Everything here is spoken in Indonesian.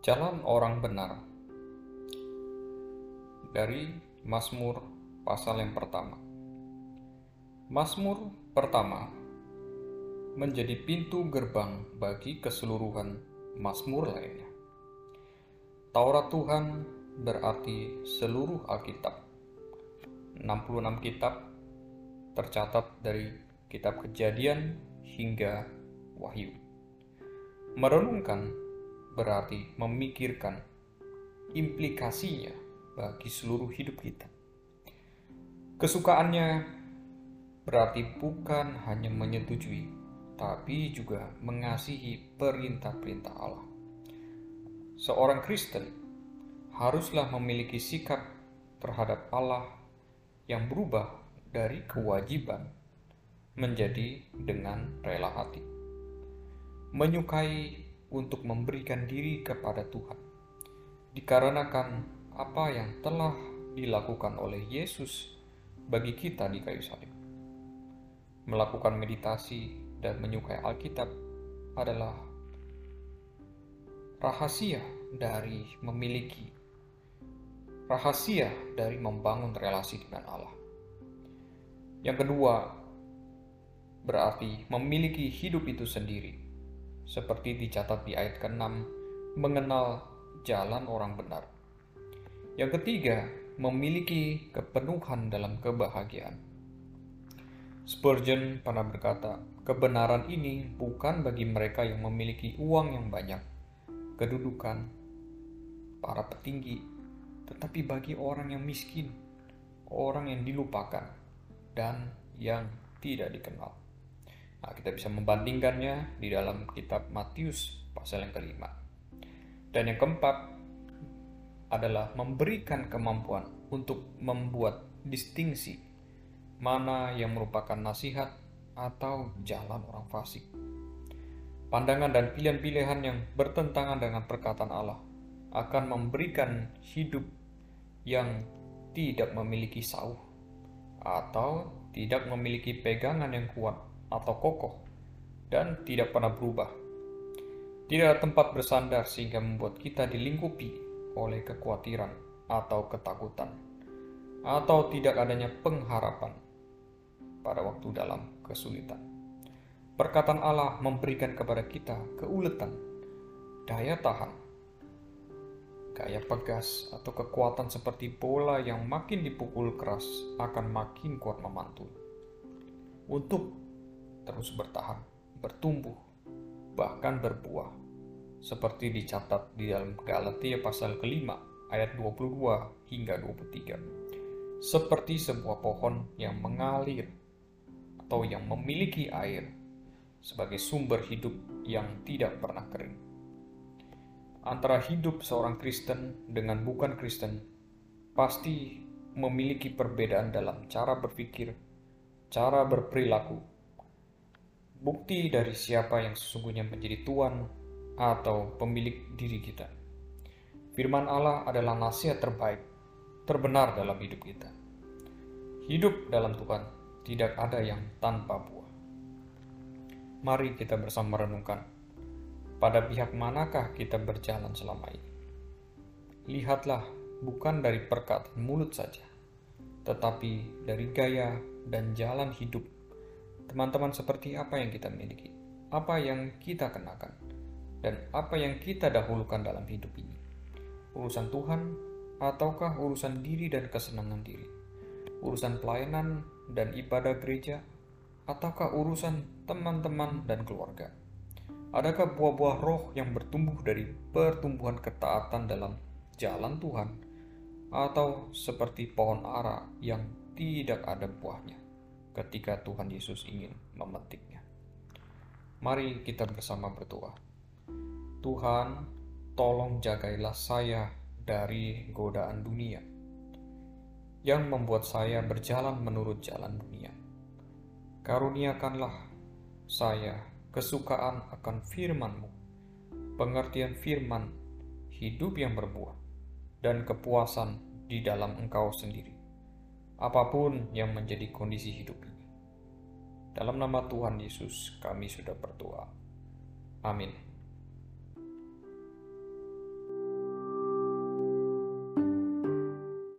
Jalan orang benar dari Mazmur pasal yang pertama. Mazmur pertama menjadi pintu gerbang bagi keseluruhan Mazmur lainnya. Taurat Tuhan berarti seluruh Alkitab. 66 kitab tercatat dari kitab Kejadian hingga Wahyu. Merenungkan berarti memikirkan implikasinya bagi seluruh hidup kita. Kesukaannya berarti bukan hanya menyetujui, tapi juga mengasihi perintah-perintah Allah. Seorang Kristen haruslah memiliki sikap terhadap Allah yang berubah dari kewajiban menjadi dengan rela hati. Menyukai untuk memberikan diri kepada Tuhan. Dikarenakan apa yang telah dilakukan oleh Yesus bagi kita di kayu salib. Melakukan meditasi dan menyukai Alkitab adalah rahasia dari memiliki rahasia dari membangun relasi dengan Allah. Yang kedua, berarti memiliki hidup itu sendiri seperti dicatat di ayat ke-6, mengenal jalan orang benar. Yang ketiga, memiliki kepenuhan dalam kebahagiaan. Spurgeon pernah berkata, kebenaran ini bukan bagi mereka yang memiliki uang yang banyak, kedudukan, para petinggi, tetapi bagi orang yang miskin, orang yang dilupakan, dan yang tidak dikenal. Nah, kita bisa membandingkannya di dalam kitab Matius pasal yang kelima. Dan yang keempat adalah memberikan kemampuan untuk membuat distingsi mana yang merupakan nasihat atau jalan orang fasik. Pandangan dan pilihan-pilihan yang bertentangan dengan perkataan Allah akan memberikan hidup yang tidak memiliki sauh atau tidak memiliki pegangan yang kuat atau kokoh dan tidak pernah berubah. Tidak ada tempat bersandar sehingga membuat kita dilingkupi oleh kekhawatiran atau ketakutan, atau tidak adanya pengharapan pada waktu dalam kesulitan. Perkataan Allah memberikan kepada kita keuletan, daya tahan, gaya pegas, atau kekuatan seperti bola yang makin dipukul keras akan makin kuat memantul. Untuk terus bertahan, bertumbuh, bahkan berbuah. Seperti dicatat di dalam Galatia pasal kelima ayat 22 hingga 23. Seperti sebuah pohon yang mengalir atau yang memiliki air sebagai sumber hidup yang tidak pernah kering. Antara hidup seorang Kristen dengan bukan Kristen pasti memiliki perbedaan dalam cara berpikir, cara berperilaku, bukti dari siapa yang sesungguhnya menjadi Tuhan atau pemilik diri kita. Firman Allah adalah nasihat terbaik, terbenar dalam hidup kita. Hidup dalam Tuhan tidak ada yang tanpa buah. Mari kita bersama renungkan, pada pihak manakah kita berjalan selama ini. Lihatlah bukan dari perkataan mulut saja, tetapi dari gaya dan jalan hidup teman-teman seperti apa yang kita miliki, apa yang kita kenakan, dan apa yang kita dahulukan dalam hidup ini. Urusan Tuhan ataukah urusan diri dan kesenangan diri? Urusan pelayanan dan ibadah gereja ataukah urusan teman-teman dan keluarga? Adakah buah-buah roh yang bertumbuh dari pertumbuhan ketaatan dalam jalan Tuhan atau seperti pohon ara yang tidak ada buahnya? Ketika Tuhan Yesus ingin memetiknya. Mari kita bersama berdoa. Tuhan, tolong jagailah saya dari godaan dunia yang membuat saya berjalan menurut jalan dunia. Karuniakanlah saya kesukaan akan firman-Mu, pengertian firman, hidup yang berbuah, dan kepuasan di dalam Engkau sendiri apa pun yang menjadi kondisi hidup ini. Dalam nama Tuhan Yesus, kami sudah berdoa. Amin.